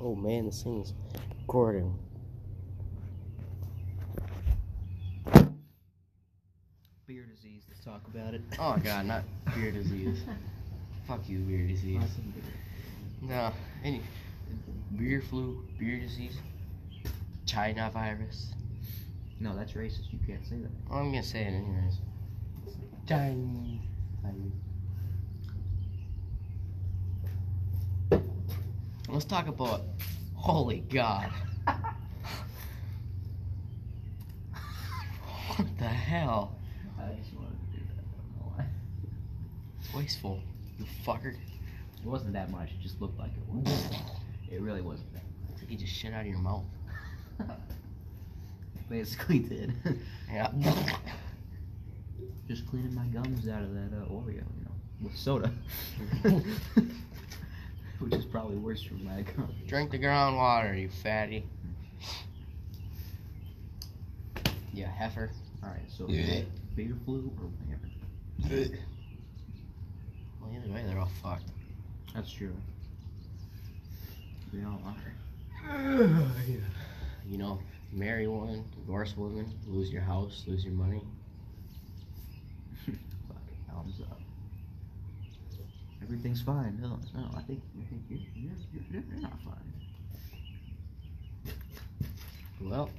Oh man, this thing's recording. Beer disease. Let's talk about it. Oh god, not beer disease. Fuck you, beer disease. Awesome beer. No, any beer flu, beer disease, China virus. No, that's racist. You can't say that. I'm gonna say it anyways. Chinese virus. Let's talk about. Holy God. what the hell? I just wanted to do that. I don't know why. It's wasteful, you fucker. It wasn't that much. It just looked like it was. It really wasn't that It's like you just shit out of your mouth. much. Basically did. Yeah. just cleaning my gums out of that uh, Oreo, you know, with soda. Which is probably worse for my gums. Drink the groundwater, you fatty. Yeah, heifer. Alright, so Yeah. beer flu or whatever. Well, either way, they're all fucked. That's true. We all are. You know, marry one, divorce woman, lose your house, lose your money. Fucking thumbs up. Everything's fine. No, no, I think, I think you're, you're, you're, you're not fine. Well,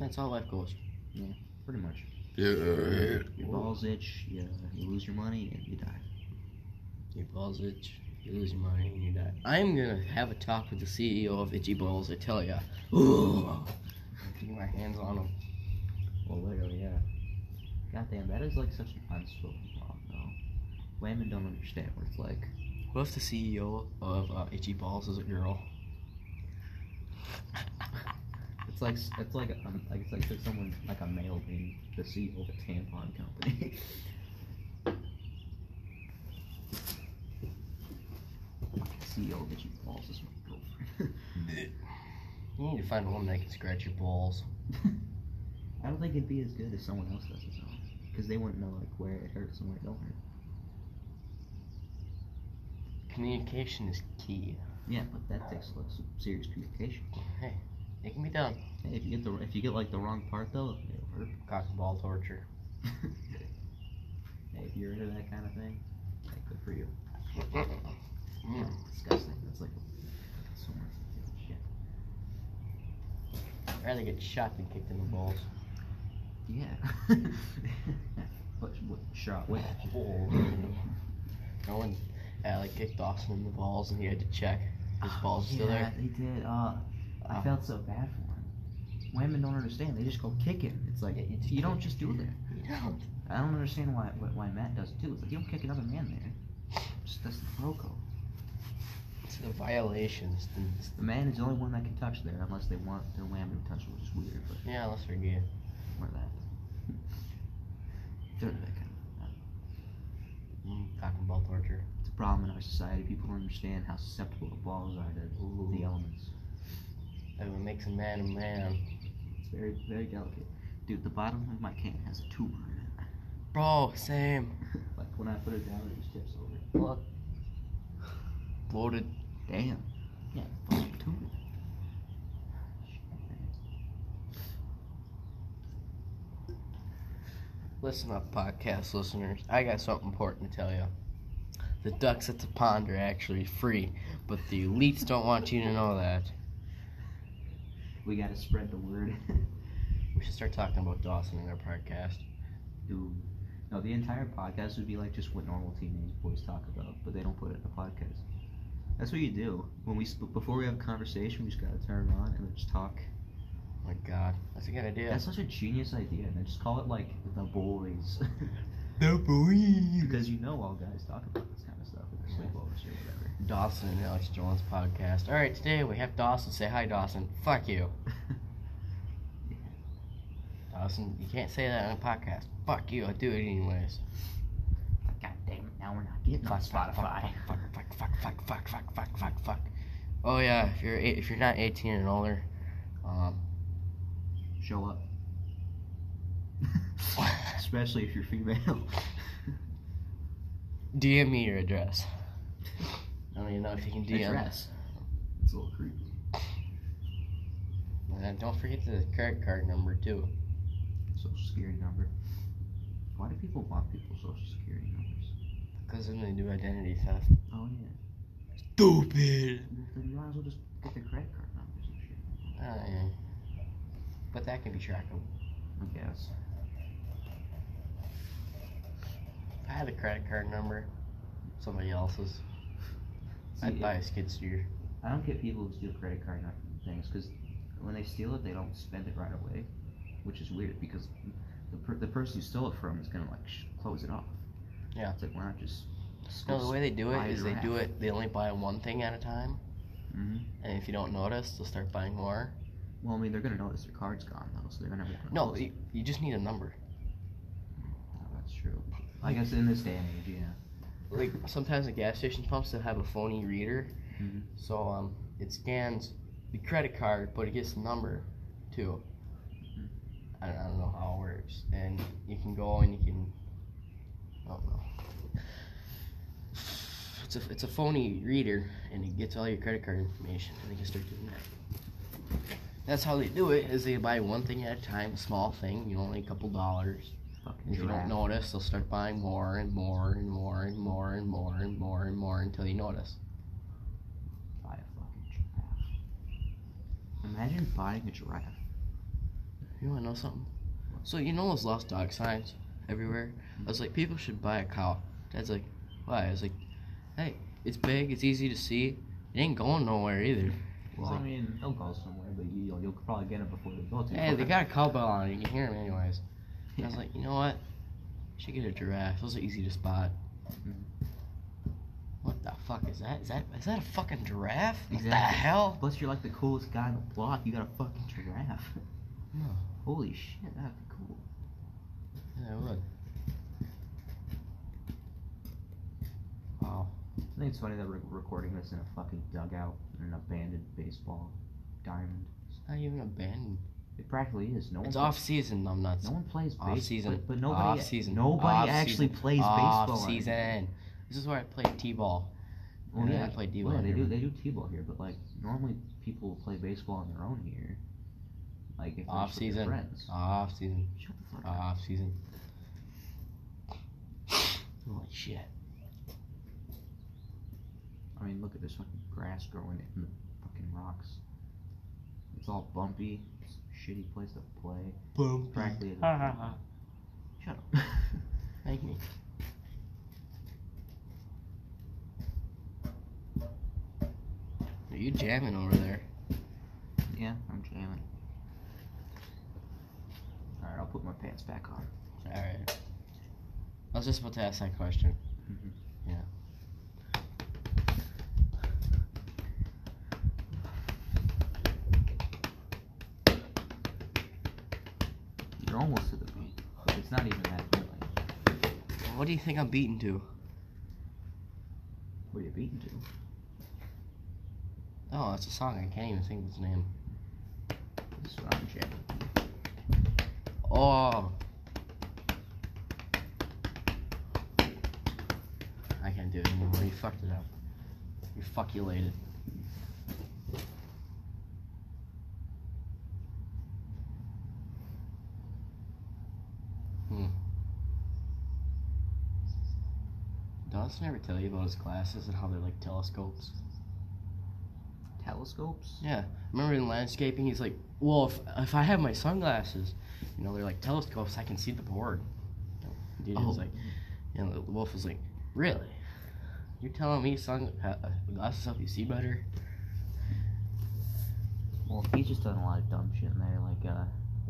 that's how life goes. Yeah, pretty much. Yeah. Your balls itch, you, you lose your money, and you die. Your balls itch, you lose your money, and you die. I'm gonna have a talk with the CEO of Itchy Balls. I tell ya. Ooh. Getting my hands on him. Well, literally, yeah. Goddamn, that is like such an unspoken law, though. Women don't understand what it's like. What if the CEO of uh, Itchy Balls is a girl? It's like it's like um, like it's like there's someone like a male being the CEO of a tampon company. CEO that you balls is my girlfriend. You need to find a woman that can scratch your balls. I don't think it'd be as good as someone else does it though, because they wouldn't know like where it hurts and where it don't hurt. Communication is key. Yeah, but that takes like some serious communication. Hey, it can be done. Hey, if you get the if you get like the wrong part though, it'll hurt. Cock and ball torture. hey, if you're into that kind of thing, hey, good for you. Mm. Disgusting. That's like so much shit. I'd rather get shot than kicked in the balls. Yeah. but what shot with? No one uh, like kicked Dawson in the balls and he had to check his balls still yeah, there. they did. Uh, I Oh. felt so bad for him. Women don't understand. They just go kicking. It's like Yeah, you you don't just do that. You don't. I don't understand why why- Matt does it too. It's like you don't kick another man there. Just that's the bro code. It's the violations. It's- The man is the only one that can touch there unless they want their woman to touch, which is weird. But Yeah, unless they're gay. we're that. They're that kind of. Mm, cock and ball torture. Problem in our society. People don't understand how susceptible the balls are to Ooh. the elements. That what makes a man a man. It's very, very delicate. Dude, the bottom of my can has a tumor in it. Bro, same. like when I put it down, it just tips over. Look. Bloated. Damn. Yeah, fucking tumor. Listen up, podcast listeners. I got something important to tell you. The ducks at the pond are actually free, but the elites don't want you to know that. We gotta spread the word. We should start talking about Dawson in our podcast. Dude. No, the entire podcast would be like just what normal teenage boys talk about, but they don't put it in a podcast. That's what you do when we sp- before we have a conversation. We just gotta turn it on and just talk. Oh my god, that's a good idea. That's such a genius idea. And then just call it like the boys, the boys. because you know all guys talk about this kind of stuff in their sleepovers or whatever. Dawson and Alex Jones podcast. All right, today we have Dawson. Say hi, Dawson. Fuck you, Dawson. You can't say that on a podcast. Fuck you. I do it anyways. God damn it! Now we're not getting on Fuck, fuck, Spotify. Fuck, fuck, fuck, fuck, fuck, fuck, fuck, fuck, fuck. Oh yeah, if you're eight, if you're not 18 and older, um, Show up. Especially if you're female. DM me your address. I don't even know if you can DM. Address. It's a little creepy. And don't forget the credit card number too. Social security number. Why do people want people's social security numbers? Because then they do identity theft. Oh yeah. Stupid. Then you might as well just get the credit card numbers and shit. Oh, yeah. But that can be trackable. I guess. If I had a credit card number, somebody else's, See, I'd buy a skid steer. I don't get people who steal credit card num- things because when they steal it, they don't spend it right away, which is weird because the per- the person you stole it from is gonna like sh- close it off. Yeah. It's like we're not just. No, the way they do it is they do it. They only buy one thing at a time, Mm -hmm. and if you don't notice, they'll start buying more. Well, I mean, they're gonna notice their card's gone though, so they're gonna. wanna No, you, you just need a number. I guess in this day and age, yeah. Like sometimes the gas station pumps they'll have a phony reader, Mhm. so um, it scans the credit card, but it gets the number too. Mhm. I, I don't know how it works, and you can go and you can. I don't know. It's a it's a phony reader, and it gets all your credit card information, and they can start doing that. That's how they do it. Is they buy one thing at a time, a small thing, you know, only a couple dollars. Fucking if you don't notice, they'll start buying more and more and more and more and more and more and more until you notice. Buy a fucking giraffe. Imagine buying a giraffe. You wanna know something? So you know those lost dog signs everywhere? Mm-hmm. I was like, people should buy a cow. Dad's like, why? I was like, hey, it's big, it's easy to see. It ain't going nowhere either. Well, like- I mean, they'll go somewhere, but you, you'll, you'll probably get it before they go to. Hey, they got a cowbell on it. You can hear them anyways. I was like, you know what? Should get a giraffe. Those are easy to spot. Mhm. What the fuck is that? Is that is that a fucking giraffe? What the hell? Plus, you're like the coolest guy on the block. You got a fucking giraffe. No. Holy shit, that'd be cool. Yeah, I would. Wow. I think it's funny that we're recording this in a fucking dugout in an abandoned baseball diamond. It's not even abandoned. It practically is. No one. It's plays- off season, I'm nuts. No one plays Off baseball. season. But, but nobody. Off season. Nobody Off actually season. plays Off baseball. Off season. This is where I play T-ball. Well, yeah, I played D-ball well, they do. They do t-ball here, but like normally people will play baseball on their own here. Like if they're Off just with their season. friends. Off season. Shut the fuck up. Off season. Holy shit. I mean, look at this fucking grass growing in the fucking rocks. It's all bumpy. It's a shitty place to play. Boom. Practically. Ha ha ha. Shut up. Thank me. Are you jamming over there? yeah, I'm jamming. Alright, I'll put my pants back on. Alright. I was just about to ask that question. Mhm. Yeah. It's not even that. What do you think I'm beaten to? what are you beaten to? Oh, it's a song. I can't even think of its name. This is what Oh. I can't do it anymore. You fucked it up. You fuckulated. Dawson ever tell you about his glasses and how they're like telescopes? Telescopes? Yeah. Remember in landscaping, he's like, well, if, if I have my sunglasses, you know, they're like telescopes, I can see the board. Dude was Oh. like, you know, the wolf was like, really? You're telling me sun uh, help you see better? Well, he's just done a lot of dumb shit in there. Like uh,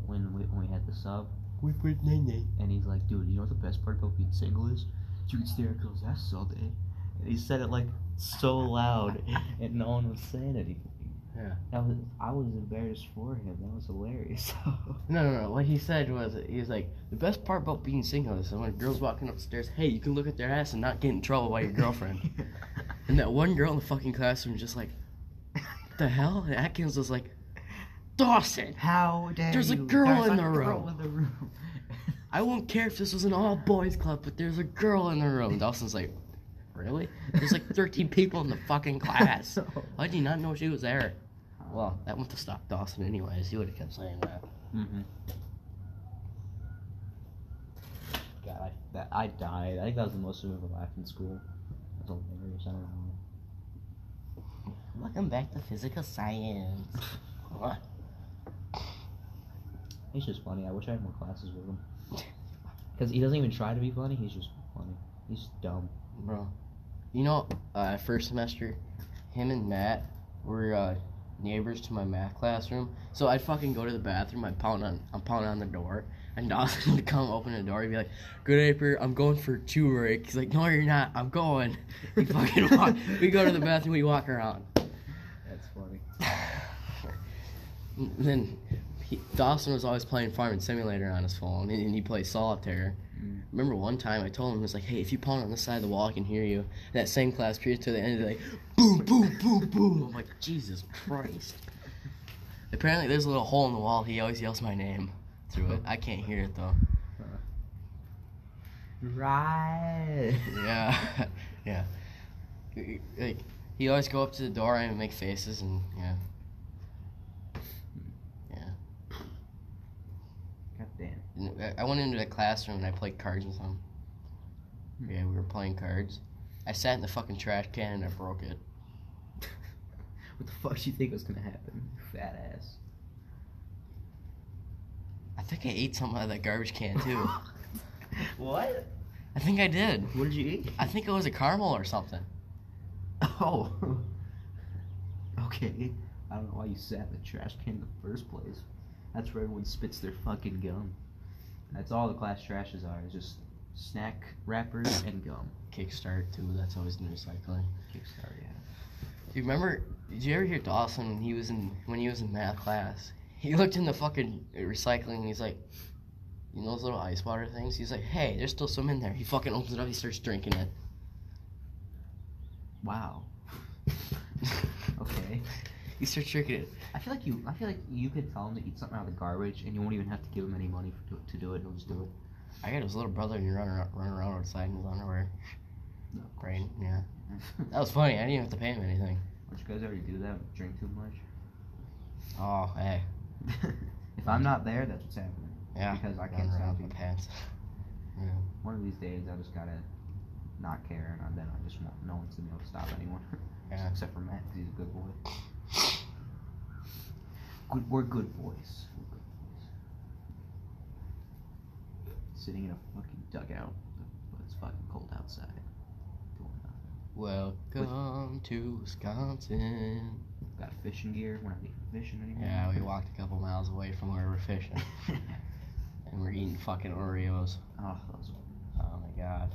when we, when we had the sub, We put nay and he's like, "Dude, you know what the best part about being single is? You can stare at girls' asses all day." Eh? And he said it like so loud, and no one was saying anything. Yeah. That was I was embarrassed for him. That was hilarious. No, no, no. What he said was, he was like, the best part about being single is when a girl's walking upstairs, hey, you can look at their ass and not get in trouble by your girlfriend. and that one girl in the fucking classroom just like, the hell? And Atkins was like, Dawson, How dare There's a you? girl There's in a the girl in the room. I won't care if this was an all boys club, but there's a girl in the room. Dawson's like, really? There's like 13 people in the fucking class. Why did you not know she was there? Well, that went to stop Dawson anyways. He would have kept saying that. Mm-hmm. God, I, that, I died. I think that was the most I've ever laughed in school. That's hilarious. I don't know. Welcome back to physical science. What? He's just funny. I wish I had more classes with him. Because he doesn't even try to be funny. He's just funny. He's dumb. Bro. You know, uh, first semester, him and Matt were uh, neighbors to my math classroom. So I'd fucking go to the bathroom, I'd pound on, I'm pounding on the door, and Dawson would come open the door. He'd be like, "Good April, I'm going for two break." He's like, "No, you're not. I'm going." We fucking walk. we go to the bathroom. We walk around. That's funny. Then he, Dawson was always playing Farming Simulator on his phone, and, and he plays solitaire. Mm. Remember one time I told him, I was like, hey, if you pound on this side of the wall, I can hear you. That same class period to the end, like, boom, boom, boom, boom. I'm like, Jesus Christ. Apparently, there's a little hole in the wall. He always yells my name through it. I can't hear it, though. Right. Yeah. yeah. Like, he always go up to the door and make faces, and. Yeah. God damn. And I- went into the classroom and I played cards with him. Hmm. Yeah, we were playing cards. I sat in the fucking trash can and I broke it. What the fuck do you think was gonna happen? Fat ass. I think I ate something out of that garbage can too. what? I think I did. What did you eat? I think it was a caramel or something. Oh. okay. I don't know why you sat in the trash can in the first place. That's where everyone spits their fucking gum. That's all the class trashes are. Is just snack wrappers and gum. Kickstart too. That's always in recycling. Kickstart, yeah. Do you remember? Did you ever hear Dawson when he was in when he was in math class? He looked in the fucking recycling and he's like, you know those little ice water things? He's like, hey, there's still some in there. He fucking opens it up. He starts drinking it. Wow. okay. He starts drinking it. I feel like you. I feel like you could tell him to eat something out of the garbage, and you won't even have to give him any money for, to, to do it. He'll just do it. I got his little brother and he run around, run around outside in his underwear. Right? Yeah. That was funny. I didn't even have to pay him anything. Don't you guys already do that? Drink too much? Oh, hey. if I'm not there, that's what's happening. Yeah. Because I can't stop you. pants. Yeah. One of these days, I just gotta not care, and then I just want no one's gonna be able to stop anyone. Yeah. Except for Matt, he's a good boy. Good, we're good boys. We're good boys. Sitting in a fucking dugout, but it's fucking cold outside. Welcome to Wisconsin. Got fishing gear. We're not even fishing anymore. Yeah, we walked a couple miles away from where we're fishing. and we're eating fucking Oreos. oh, those. Oh my god.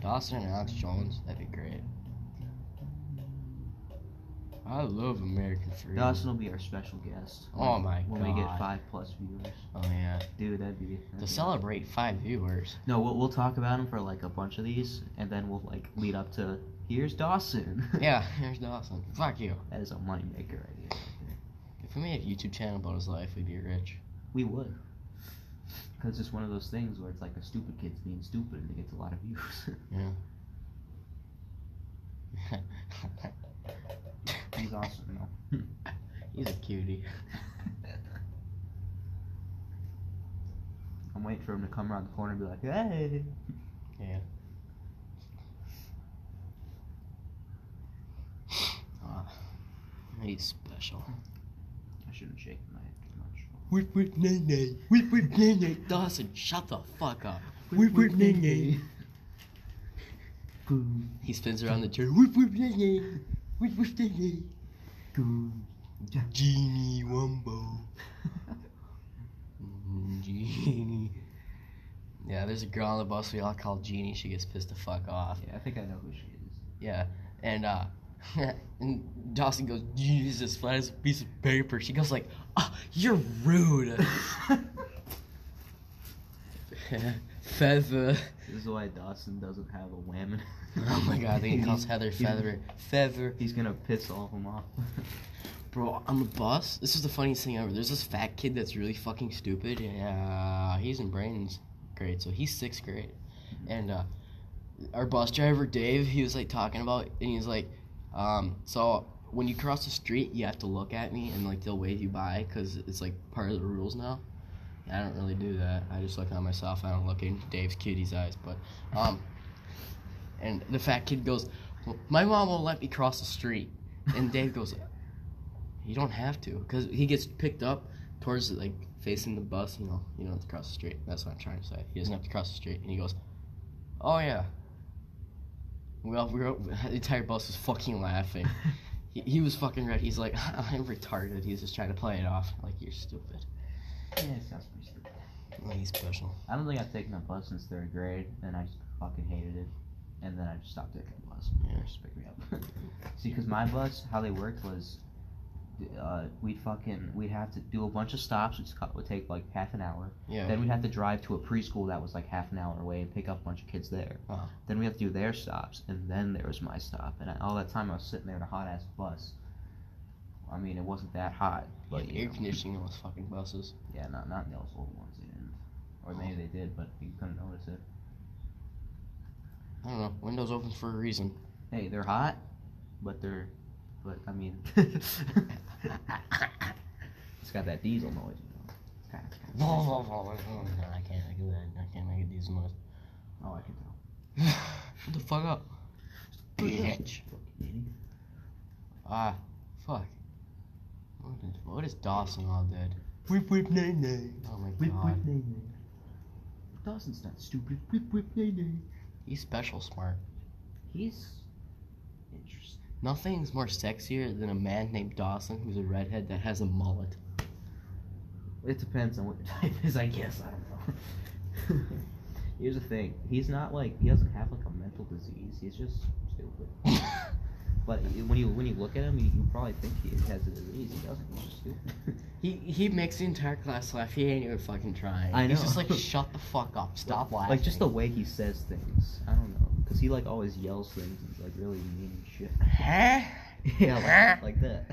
Dawson and Alex Jones, that'd be great. I love American Freedom. Dawson will be our special guest. Oh when- my When we get five plus viewers, Oh yeah. dude, that'd be. To that'd be- celebrate five viewers. No, we'll, we'll talk about him for like a bunch of these, and then we'll like lead up to here's Dawson. Yeah, here's Dawson. Fuck you. that is a moneymaker idea. Right there. If we made a YouTube channel about his life, we'd be rich. We would. Because it's one of those things where it's like a stupid kid's being stupid and it gets a lot of views. He's awesome, though. He's a cutie. I'm waiting for him to come around the corner and be like, hey. Yeah. Ah, he's special. I shouldn't shake my head too much. Whip whip nay. Whip whip nay nay. Dawson, shut the fuck up. Whip whip nay. He spins around the chair. Whip whip nay nay. Whip whip nay nay. Boom. Genie Wumbo. Mm, Genie. Yeah, there's a girl on the bus we all call Genie. She gets pissed the fuck off. Yeah, I think I know who she is. Yeah, and uh, and Dawson goes, Jesus, this flat as a piece of paper." She goes like, "Ah, you're rude." Feather. This is why Dawson doesn't have a whammon. Oh my god, I think he calls Heather Feather. Feather. He's gonna piss all of them off. Bro, on the bus, this is the funniest thing ever. There's this fat kid that's really fucking stupid. Yeah, he's in brains grade, so he's sixth grade. And uh, our bus driver, Dave, he was like talking about, and he's like, um, so when you cross the street, you have to look at me and like they'll wave you by because it's like part of the rules now. I don't really do that. I just look at myself. I don't look in Dave's cutie's eyes. But um, and the fat kid goes, well, "My mom won't let me cross the street," and Dave goes, "You don't have to," because he gets picked up towards like facing the bus. You know, you don't have to cross the street. That's what I'm trying to say. He doesn't have to cross the street, and he goes, "Oh yeah." Well, we were, the entire bus was fucking laughing. he, he was fucking red. He's like, I'm retarded. He's just trying to play it off. Like, you're stupid. Yeah, it sounds pretty stupid. Special. I don't think I've taken a bus since third grade, and I just fucking hated it. And then I just stopped taking the bus. Yeah. Just me up. See, because my bus, how they worked was, uh, we'd fucking we'd have to do a bunch of stops, which would take like half an hour. Yeah. Then we'd have to drive to a preschool that was like half an hour away and pick up a bunch of kids there. Uh-huh. Then we have to do their stops, and then there was my stop. And I, all that time I was sitting there in a hot ass bus. I mean, it wasn't that hot, but you air know. conditioning in those fucking buses. Yeah, not not in those old ones. They didn't, or maybe they did, but you couldn't notice it. I don't know. Windows open for a reason. Hey, they're hot, but they're, but I mean, it's got that diesel noise. You know. I can't do that. I can't make a decent noise. Oh, I can tell. Shut the fuck up. Bitch. Ah, fuck. What is, Dawson all dead? Whip whip nay nay. Oh my whip, god. nay nay. Dawson's not stupid. Whip whip nay nay. He's special smart. He's interesting. Nothing's more sexier than a man named Dawson who's a redhead that has a mullet. It depends on what your type is, I guess. I don't know. Here's the thing. He's not like he doesn't have like a mental disease. He's just stupid. But when you when you look at him, you, you probably think he has a disease. He doesn't. He's just stupid. He he makes the entire class laugh. He ain't even fucking trying. I know. He's just like, shut the fuck up. Stop laughing. Like just the way he says things. I don't know, cause he like always yells things. and He's like really mean and shit. Huh? yeah, like, like that.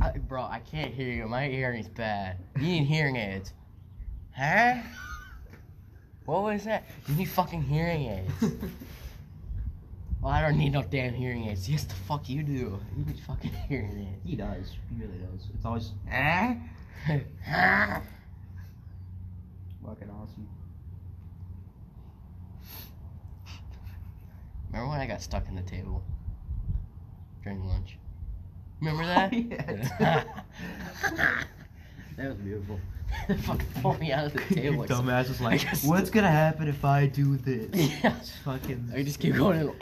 I, bro, I can't hear you. My hearing's bad. You need hearing aids. Huh? What was that? You need fucking hearing aids. Well, I don't need no damn hearing aids. Yes, the fuck you do. You need fucking hearing aids. he does. He really does. It's always? Huh? fucking awesome. Remember when I got stuck in the table during lunch? Remember that? Yes. that was beautiful. They fucking pulled me out of the table. some- Dumbass was like, "What's gonna happen if I do this?" Yeah. It's fucking. I just keep going.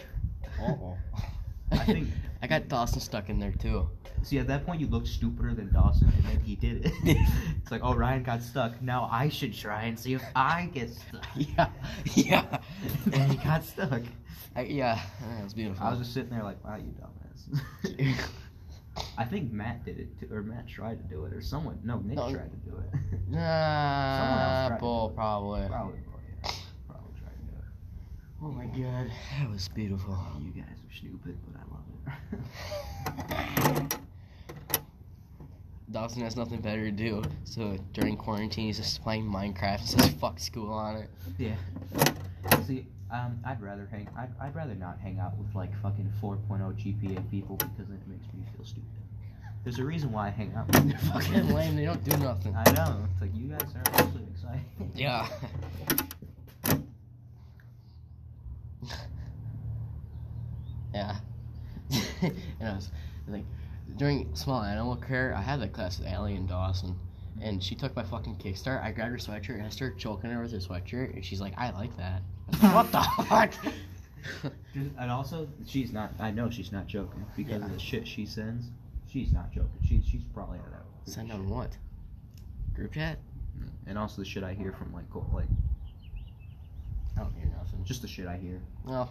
Uh-oh. I think- I got Dawson stuck in there too. See, at that point, you looked stupider than Dawson, and then he did it. it's like, oh, Ryan got stuck. Now I should try and see if I get stuck. Yeah, yeah. and he got stuck. I, yeah, that was beautiful. I was just sitting there like, wow, you dumbass. I think Matt did it, too, or Matt tried to do it, or someone. No, Nick No. tried to do it. Someone else Nah, to bull, do it. probably. Probably. Probably tried to do it. Oh my god, that was beautiful. You guys are stupid, but I love it. Dawson has nothing better to do, so during quarantine he's just playing Minecraft and says fuck school on it. yeah. See, um, I'd rather hang. I'd, I'd rather not hang out with like fucking 4.0 GPA people because it makes me feel stupid. There's a reason why I hang out. with They're fucking lame, they don't do nothing. I know. It's like you guys are actually exciting. Yeah. yeah. And I was like, during small animal care, I had that class with Allie and Dawson, and she took my fucking Kickstart. I grabbed her sweatshirt and I started choking her with her sweatshirt, and she's like, "I like that." I was like, what the fuck? And also, she's not. I know she's not joking because Yeah. of the shit she sends. She's not joking. She's she's probably out of Send on what? Group chat? And also the shit I hear from like co- like I don't hear nothing. just the shit I hear. Well,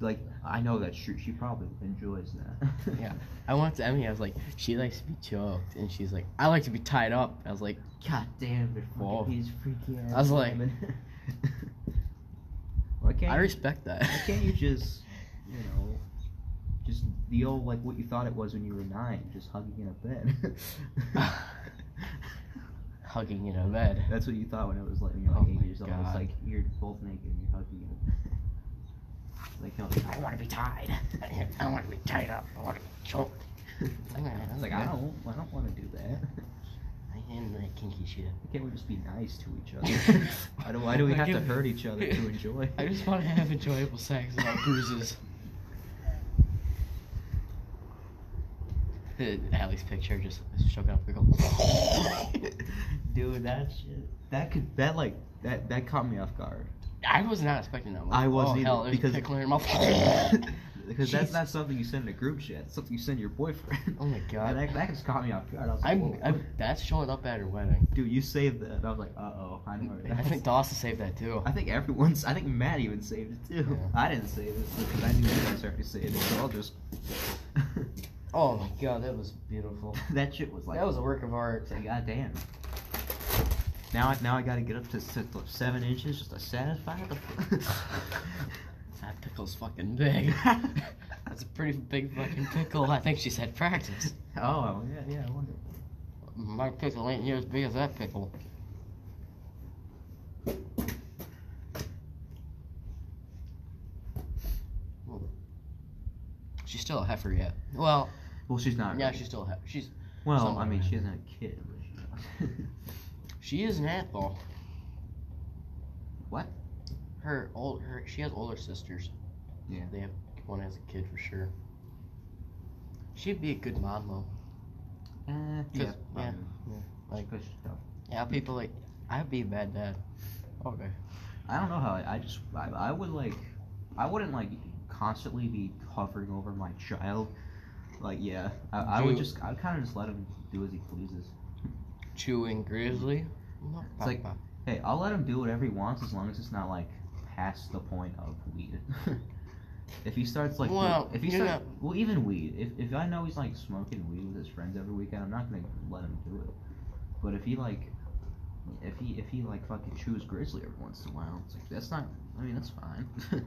Like I know that she she probably enjoys that. Yeah. I went to Emmy. I was like, she likes to be choked, and she's like, I like to be tied up. I was like, God damn it! Whoa. These freaky ass. I was like- Why can't I you- respect that. Why can't you just you know just the old like what you thought it was when you were nine, just hugging in a bed. Hugging in a bed. That's what you thought when it was like when you're like Oh eight years old. It's like you're both naked and you're hugging in a bed. Like, you know, I want to be tied. I want to be tied up. I want to be choked. I was like, I don't, I don't want to do that. I am that kinky shit. Why can't we just be nice to each other? why do, why do we have to hurt each other to enjoy? I just want to have enjoyable sex without bruises. Allie's picture just choking up pickle. Dude, that shit. That could that like that that caught me off guard. I was not expecting that. I wasn't oh, either, hell, because- pickle in your mouth. because that's not something you send in a group chat. It's something you send your boyfriend. Oh my god. That, that just caught me off guard. I was like, I'm, Whoa. I'm, that's showing up at her wedding. dude, you saved that. I was like, uh oh, I know. I think Dawson saved that too. I think everyone's. I think Matt even saved it too. Yeah. I didn't save it because I knew you guys already saved it. So I'll just. Oh my god, that was beautiful. that shit was like. That was a work of art. Like, God damn. Now, I, now I gotta get up to, seven inches just to satisfy the. That pickle's fucking big. That's a pretty big fucking pickle. I think she said practice. oh yeah, yeah. I wonder. My pickle ain't near as big as that pickle. She's still a heifer yet. Well, Well, she's not. yeah, really. she's still a heifer. She's Well, I mean, she hasn't had a kid. She is an apple. what? Her old her she has older sisters. Yeah. They have one has a kid for sure. She'd be a good mom though. Uh, 'Cause- yeah. yeah, probably. Like Push stuff. yeah, people like I'd be a bad dad. Okay. I don't know how. I, I just. I, I would like. I wouldn't like constantly be hovering over my child. Like, yeah. I, I would just. I'd kind of just let him do as he pleases. Chewing grizzly. It's like- Hey, I'll let him do whatever he wants as long as it's not like past the point of weed. if he starts like, Well, if he starts, well, even weed. If if I know he's like smoking weed with his friends every weekend, I'm not gonna let him do it. But if he like, if he if he like fucking chews grizzly every once in a while, it's like that's not. I mean, that's fine.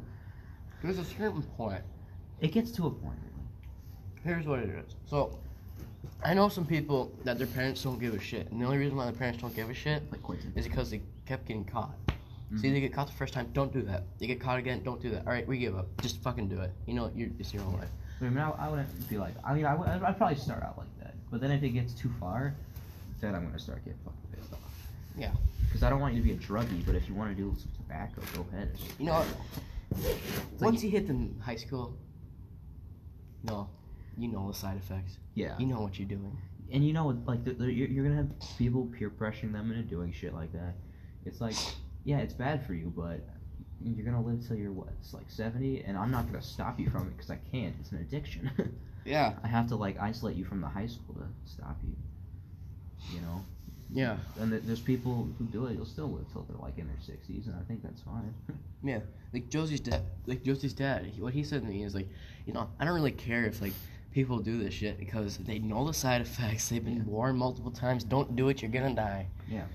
There's a certain point. it gets to a point. Really. Here's what it is. So, I know some people that their parents don't give a shit, and the only reason why their parents don't give a shit Like is because they kept getting caught. See, Mhm. they get caught the first time, don't do that. They get caught again, don't do that. All right, we give up. Just fucking do it. You know, you're, it's your own life. I mean, I, I wouldn't be like. I mean, I would. I'd, probably start out like that. But then if it gets too far, then I'm gonna start getting fucking pissed off. Yeah. Because I don't want you to be a druggie, but if you want to do some tobacco, go ahead. You know what? like Once you hit the high school, no, you know the side effects. Yeah. You know what you're doing. And you know, like, the, the, you're, you're gonna have people peer pressuring them into doing shit like that. It's like, yeah, it's bad for you, but you're gonna live till you're what? It's like 70, and I'm not gonna stop you from it because I can't. It's an addiction. Yeah. I have to like isolate you from the high school to stop you. You know. Yeah. And th- there's people who do it. You'll still live till they're like in their 60s, and I think that's fine. Yeah. Like Josie's dad, like Josie's dad, he, what he said to me is like, you know, I don't really care if like people do this shit because they know the side effects. They've been Yeah. warned multiple times. Don't do it. You're gonna die. Yeah.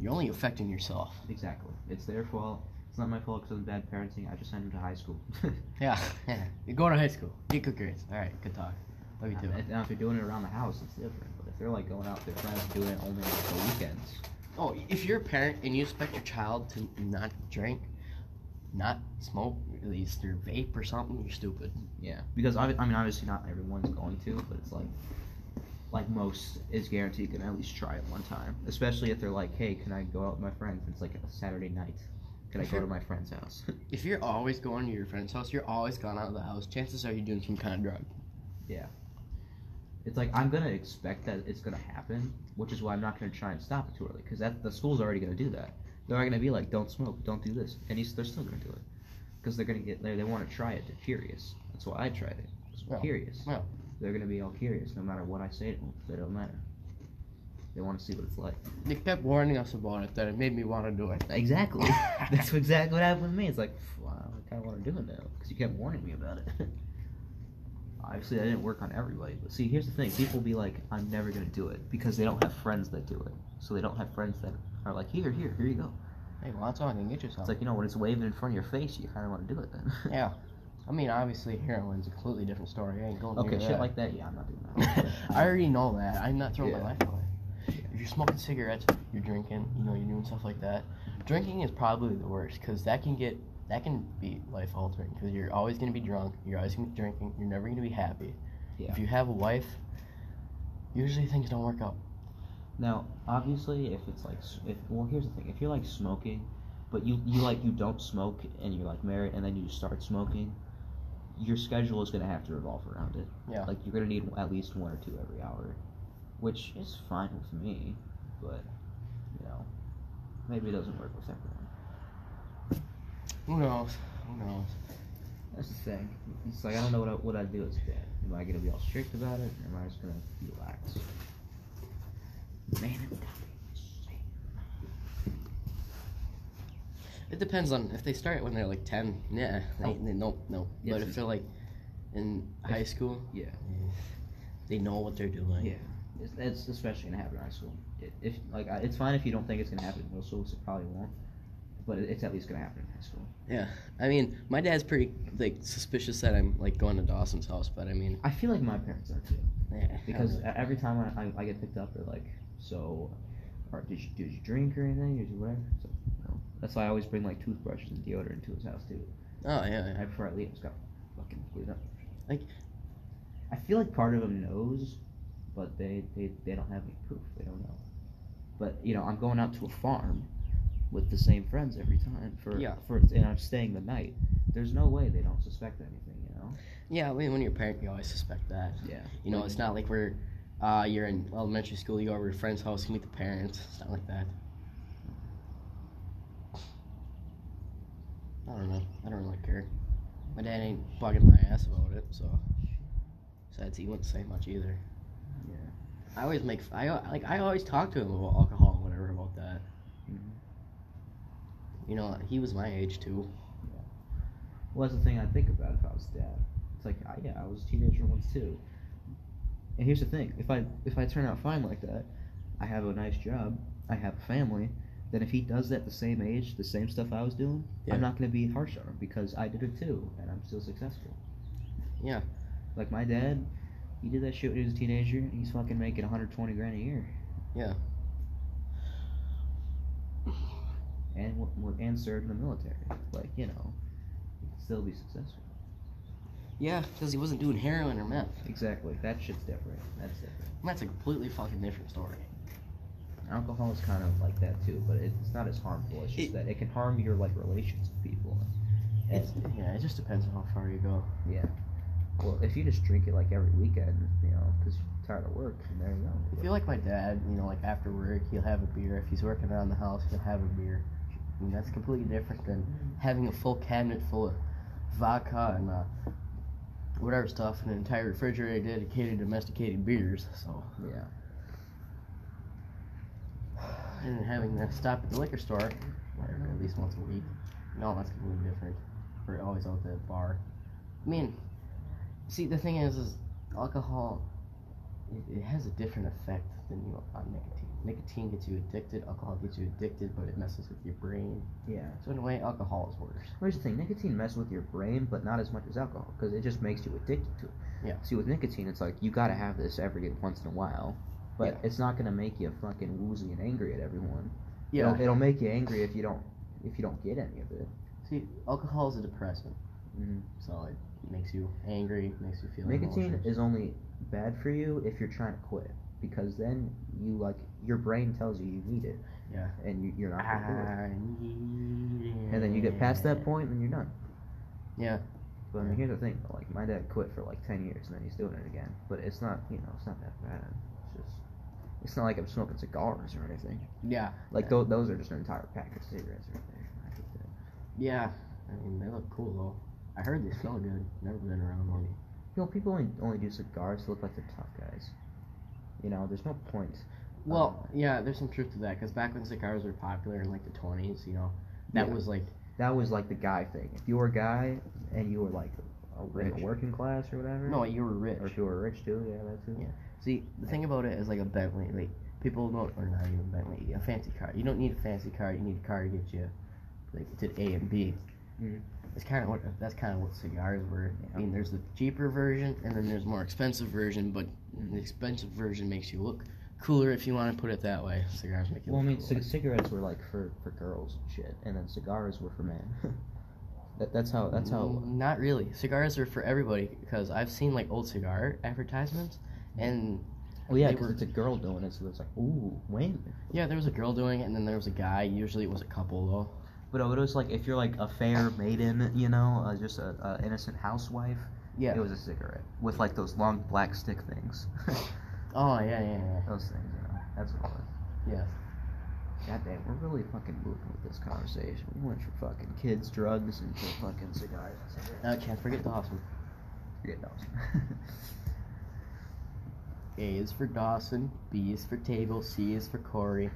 You're only affecting yourself. exactly. It's their fault. It's not my fault because of bad parenting. I just sent him to high school. Yeah. Yeah. You go to high school. Get good grades. All right. Good talk. Love you too. Now, if- now, if they're doing it around the house, it's different. But if they're like going out, with their friends doing it only on the weekends. Oh, if you're a parent and you expect your child to not drink, not smoke, at least or vape or something, you're stupid. Yeah, because I, I mean, obviously not everyone's going to, but it's like, like most is guaranteed you can at least try it one time. Especially if they're like, hey, can I go out with my friends? It's like a Saturday night. Can I go to my friend's house? If you're always going to your friend's house, you're always gone out of the house. Chances are you're doing some kind of drug. Yeah. It's like I'm gonna expect that it's gonna happen, which is why I'm not gonna try and stop it too early, because that the school's already gonna do that. They're not gonna be like, don't smoke, don't do this, and he's, they're still gonna do it, because they're gonna get there. They want to try it. They're curious. That's why I tried it. Yeah. curious. Yeah. They're gonna be all curious, no matter what I say to them. They don't matter. They want to see what it's like. They kept warning us about it, that it made me want to do it. Exactly. That's exactly what happened with me. It's like, wow, I kind of want to do it now because you kept warning me about it. Obviously, that didn't work on everybody. But see, here's the thing: people be like, "I'm never gonna do it" because they don't have friends that do it. So they don't have friends that are like, "Here, here, here you go." Hey, well, that's all I can get yourself. It's like you know when it's waving in front of your face, you kind of want to do it then. yeah. I mean, obviously, heroin's a completely different story. I ain't going okay, shit that. like that. Yeah, I'm not doing that. I already know that. I'm not throwing Yeah. my life away. If you're smoking cigarettes, you're drinking, you know, you're doing stuff like that. Drinking is probably the worst because that can get that can be life altering because you're always gonna be drunk. You're always gonna be drinking. You're never gonna be happy. Yeah. If you have a wife, usually things don't work out. Now, obviously, if it's like, if well, here's the thing: if you're like smoking, but you you like you don't smoke and you're like married and then you start smoking, your schedule is gonna have to revolve around it. Yeah. Like you're gonna need at least one or two every hour, which is fine with me, but you know, maybe it doesn't work with everyone. Who knows? Who knows? That's the thing. It's like I don't know what I, what I do as a dad. Am I gonna be all strict about it, or am I just gonna relax? Man, It depends on if they start when they're like ten. Yeah, oh. they, Oh. they no no. Yes, but if they're like in high school, yeah. they know what they're doing. Yeah, it's, it's especially gonna happen in high school. It, if like, I- it's fine if you don't think it's gonna happen in middle school, it probably won't. But it, it's at least gonna happen in high school. Yeah. I mean, my dad's pretty like suspicious that I'm like going to Dawson's house, but I mean, I feel like my parents are too, yeah, because I don't know. every time I, I, I get picked up, they're like, "So, or did you did you drink or anything? Did you whatever?" So, no. That's why I always bring like toothbrushes and deodorant to his house too. oh yeah, yeah. Right before I leave, it's got fucking cleaned up. Like- I feel like part of them knows, but they, they they don't have any proof. They don't know. But you know, I'm going out to a farm with the same friends every time for Yeah. for and I'm staying the night. There's no way they don't suspect anything. You know. Yeah, I mean, when you're a parent, you always suspect that. Yeah. You know, it's not like we're, uh, you're in elementary school, you go over to a friend's house, you meet the parents. stuff like that. I don't know. I don't really care. My dad ain't bugging my ass about it, so. Besides, he wouldn't say much either. Yeah. I always make, I like, I always talk to him about alcohol and whatever about that. Mhm. You know, he was my age too. Well, that's the thing I think about if I was dad. It's like, I, yeah, I was a teenager once too. And here's the thing: if I if I turn out fine like that, I have a nice job, I have a family. Then if he does that the same age, the same stuff I was doing, Yeah. I'm not going to be harsh on him because I did it too, and I'm still successful. Yeah. Like my dad, he did that shit when he was a teenager. and He's fucking making 120 grand a year, Yeah. and and served in the military. Like you know, he can still be successful. Yeah, because he wasn't doing heroin or meth. Exactly. That shit's different. That's different. That's a completely fucking different story. Alcohol is kind of like that too, but it's not as harmful. It's just It- that it can harm your like relations with people. And, It's, yeah, it just depends on how far you go. yeah. Well, if you just drink it like every weekend, you know, because you're tired of work, and there you go. I feel like my dad, you know, like after work, he'll have a beer. If he's working around the house, he'll have a beer. I mean, that's completely different than having a full cabinet full of vodka and uh, whatever stuff, an entire refrigerator dedicated to domesticated beers. So, yeah. and having to stop at the liquor store, at least once a week. No, that's completely different. We're always out at the bar. I mean, see, the thing is, is alcohol, it, it has a different effect than you on nicotine. Nicotine gets you addicted. Alcohol gets you addicted, but it messes with your brain. Yeah. So in a way, alcohol is worse. Here's the thing: nicotine messes with your brain, but not as much as alcohol, because it just makes you addicted to it. Yeah. See, with nicotine, it's like you gotta have this every once in a while, but Yeah. it's not gonna make you fucking woozy and angry at everyone. Yeah. It'll, it'll make you angry if you don't if you don't get any of it. See, alcohol is a depressant, Mhm. so it makes you angry, makes you feel Nicotine emotions. is only bad for you if you're trying to quit, because then you like your brain tells you you need it, Yeah. and you, you're not gonna do it. I And then you get past that point, and you're done. Yeah. But I mean, here's the thing: though, like my dad quit for like ten years, and then he's doing it again. But it's not, you know, it's not that bad. It's just, it's not like I'm smoking cigars or anything. Yeah. Like yeah. those, those are just an entire pack of cigarettes right there. I hate that. Yeah. I mean, they look cool though. I heard they smell good. Never been around one. You know, people only only do cigars to look like they're tough guys. You know, there's no point. Well, Um, yeah, there's some truth to that because back when cigars were popular in like the 20s, you know, that Yeah. was like, that was like the guy thing. If you were a guy and you were like a, Rich. working class or whatever, no, you were rich. or if you were rich too, yeah, that's too. Yeah. See, the thing about it is like a Bentley. Like people don't, or not even Bentley, a fancy car. You don't need a fancy car. You need a car to get you, like to A and B. Mhm. It's kind of what that's kind of what cigars were. I mean, there's the cheaper version, and then there's more expensive version. But the expensive version makes you look cooler, if you want to put it that way. Cigars make you. Well, I mean, c- cigarettes were like for, for girls and shit, and then cigars were for men. That, that's how. That's how. Mm, Not really. Cigars are for everybody because I've seen like old cigar advertisements, and Well, yeah, they 'cause were- it's a girl doing it, so it's like, ooh, wait. yeah, there was a girl doing it, and then there was a guy. Usually it was a couple though. But it was like if you're like a fair maiden, you know, uh, just a, a innocent housewife. Yeah. It was a cigarette with like those long black stick things. Oh yeah, yeah, yeah. those things, you know. That's what it was. Yeah. God damn, we're really fucking moving with this conversation. We went from fucking kids, drugs, into fucking cigars. and cigarettes. Uh, can't forget Dawson. Forget Dawson. A is for Dawson. B is for table. C is for Corey.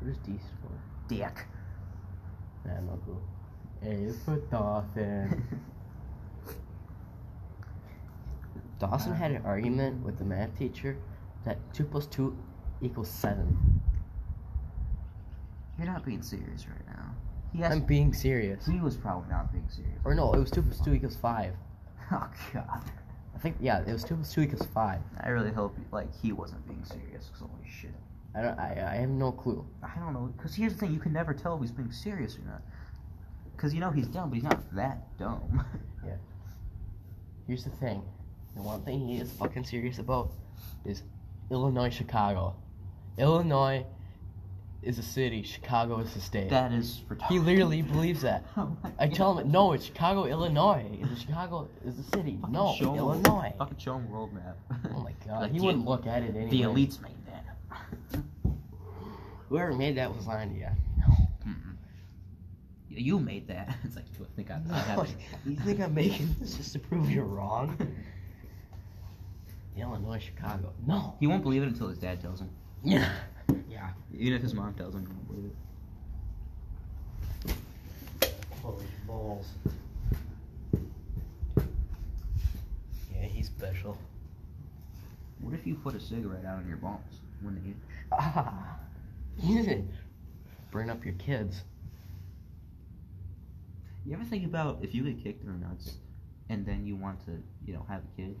What is D for? Dick. Nah, no clue. A is for Dawson. Dawson had an argument with the math teacher that two plus two equals seven. You're not being serious right now. He has. I'm being serious. he was probably not being serious. Or no, it was two plus two equals five. Oh god. I think yeah, it was two plus two equals five. I really hope like he wasn't being serious. Cause holy shit. I don't. I, I have no clue. I don't know. Cause here's the thing: you can never tell if he's being serious or not. Cause you know he's dumb, but he's not that dumb. Yeah. Here's the thing. The one thing he is fucking serious about is Illinois, Chicago. Illinois is a city. Chicago is a state. that is retarded. He literally believes that. Oh I tell him, no, it's Chicago, Illinois. It's Chicago is a city. Fucking No, show Illinois. Fucking show him world map. Oh my god, Like, he wouldn't look at it anyway. The elites made. Whoever made that was lying to you. Mm-mm. You made that. It's like, do I think I, I No, have you think I'm making this just to prove you're wrong? Illinois, Chicago. No. He won't believe it until his dad tells him. Yeah. Yeah. Even if his mom tells him, he won't believe it. Holy balls. Yeah, he's special. What if you put a cigarette out on your balls when they Ah. Yeah. Bring up your kids. You ever think about if you get kicked in the nuts and then you want to, you know, have a kid?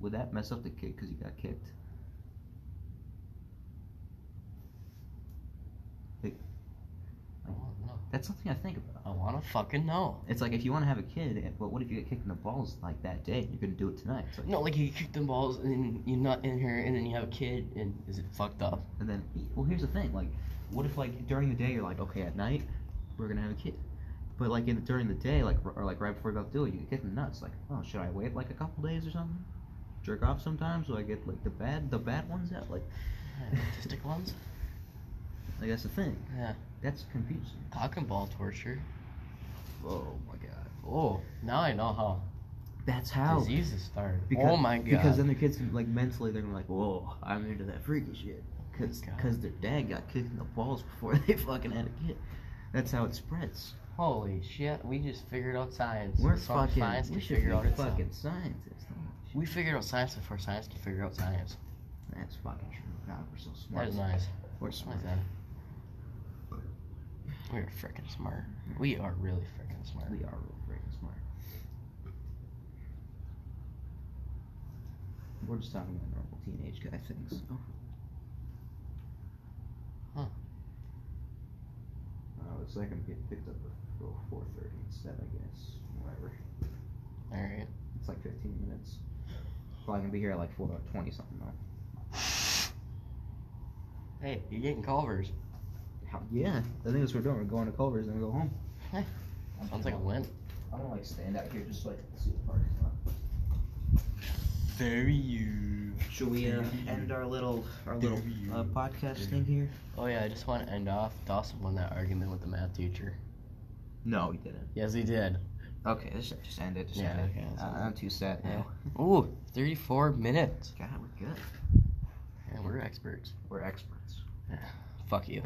Would that mess up the kid because you got kicked? I wanna know. That's something I think about. I wanna fucking know. It's like if you want to have a kid, eh, but what if you get kicked in the balls like that day? You're gonna do it tonight. It's like, No, like you kick them balls and then you're not in here and then you have a kid and is it fucked up? And then, well, here's the thing. Like, what if like during the day you're like, okay, at night we're gonna have a kid, but like in during the day, like or like right before you go to do it, you get the nuts. Like, oh, should I wait like a couple days or something? Jerk off sometimes, so I get like the bad the bad ones out. Like, Autistic ones? Like that's the thing. Yeah. That's confusing. Cock and ball torture. Oh my god. Oh, now I know how That's how. diseases start. Oh because, oh my god. Because then the kids like mentally they're like, whoa, I'm into that freaky shit. Oh cause, God. 'cause their dad got kicked in the balls before they fucking had a kid. That's how it spreads. Holy shit, we just figured out science. We're fucking. science we should figure out fucking scientists. We figured out science before science could figure out science. That's fucking true. God, we're so smart. is nice. We're Like smart. that. We're freaking smart. We are really freaking smart. We are really freaking smart. We're just talking about normal teenage guy things. Oh. Huh. Uh, the second get picked up at four thirty instead, I guess. Whatever. Alright. It's like fifteen minutes. Probably gonna be here at like four twenty something though. Hey, you're getting Culvers. Yeah, I think that's what we're doing. We're going to Culver's and then go home. Sounds like a win. I'm gonna like stand out here just so I can see the parking lot. Very you. Should we uh, end our little our little uh, podcast thing here? Oh yeah, I just want to end off. Dawson won that argument with the math teacher. No, he didn't. Yes, he did. Okay, just, just end it. Just Yeah, end it. okay, that's Uh. I'm too sad Yeah. now. Ooh, 34 minutes. God, we're good. And we're experts. We're experts. Fuck you.